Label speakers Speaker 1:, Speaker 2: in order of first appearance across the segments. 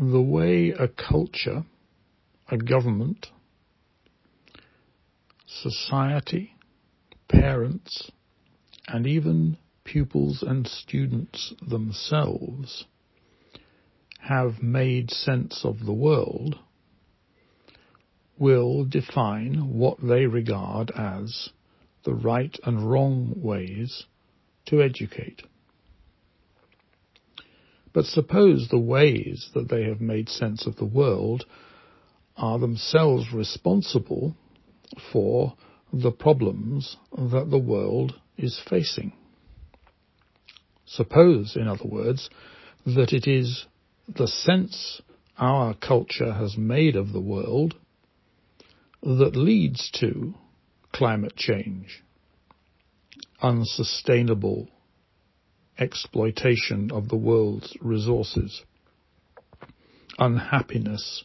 Speaker 1: the way a culture, a government, society, parents, and even pupils and students themselves have made sense of the world will define what they regard as the right and wrong ways to educate. But suppose the ways that they have made sense of the world are themselves responsible for the problems that the world is facing. Suppose, in other words, that it is the sense our culture has made of the world that leads to climate change, unsustainable exploitation of the world's resources, unhappiness,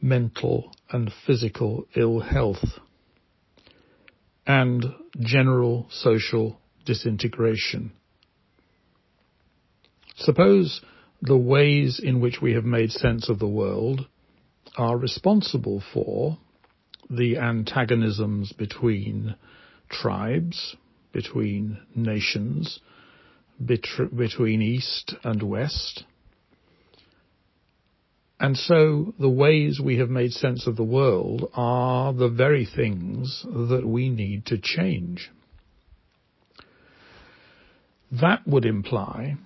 Speaker 1: mental and physical ill health, and general social disintegration. Suppose the ways in which we have made sense of the world are responsible for the antagonisms between tribes, between nations, between East and West. And so the ways we have made sense of the world are the very things that we need to change. That would imply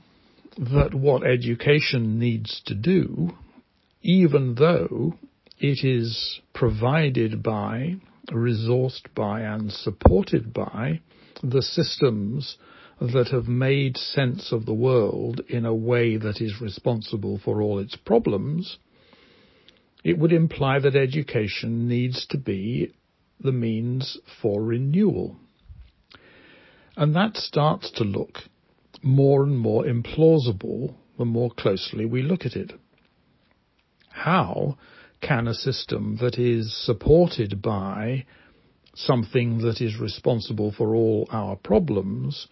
Speaker 1: that what education needs to do, even though it is provided by, resourced by, and supported by the systems that have made sense of the world in a way that is responsible for all its problems, it would imply that education needs to be the means for renewal. And that starts to look more and more implausible the more closely we look at it. How can a system that is supported by something that is responsible for all our problems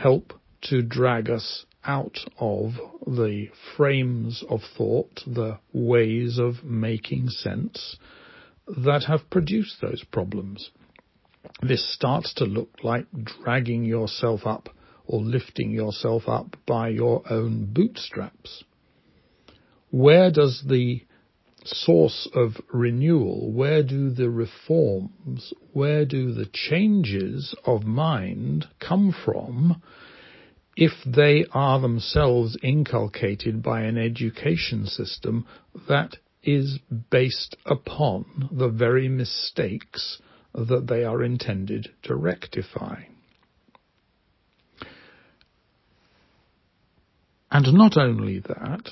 Speaker 1: help to drag us out of the frames of thought, the ways of making sense that have produced those problems. This starts to look like dragging yourself up or lifting yourself up by your own bootstraps. Where does the source of renewal, where do the reforms, where do the changes of mind come from if they are themselves inculcated by an education system that is based upon the very mistakes that they are intended to rectify? And not only that,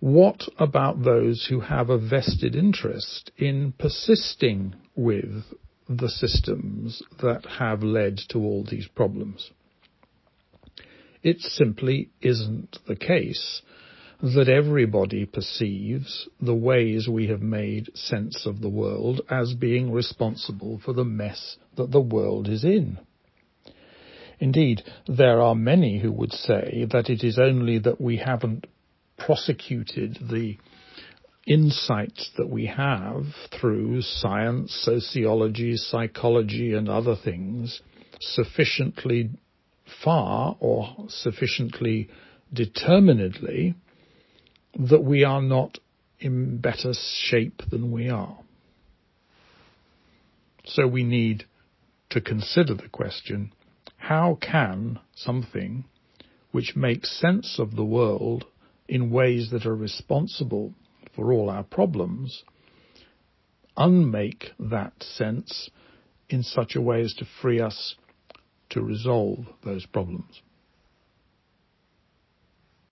Speaker 1: what about those who have a vested interest in persisting with the systems that have led to all these problems? It simply isn't the case that everybody perceives the ways we have made sense of the world as being responsible for the mess that the world is in. Indeed, there are many who would say that it is only that we haven't prosecuted the insights that we have through science, sociology, psychology, and other things sufficiently far or sufficiently determinedly that we are not in better shape than we are. So we need to consider the question, how can something which makes sense of the world in ways that are responsible for all our problems unmake that sense in such a way as to free us to resolve those problems?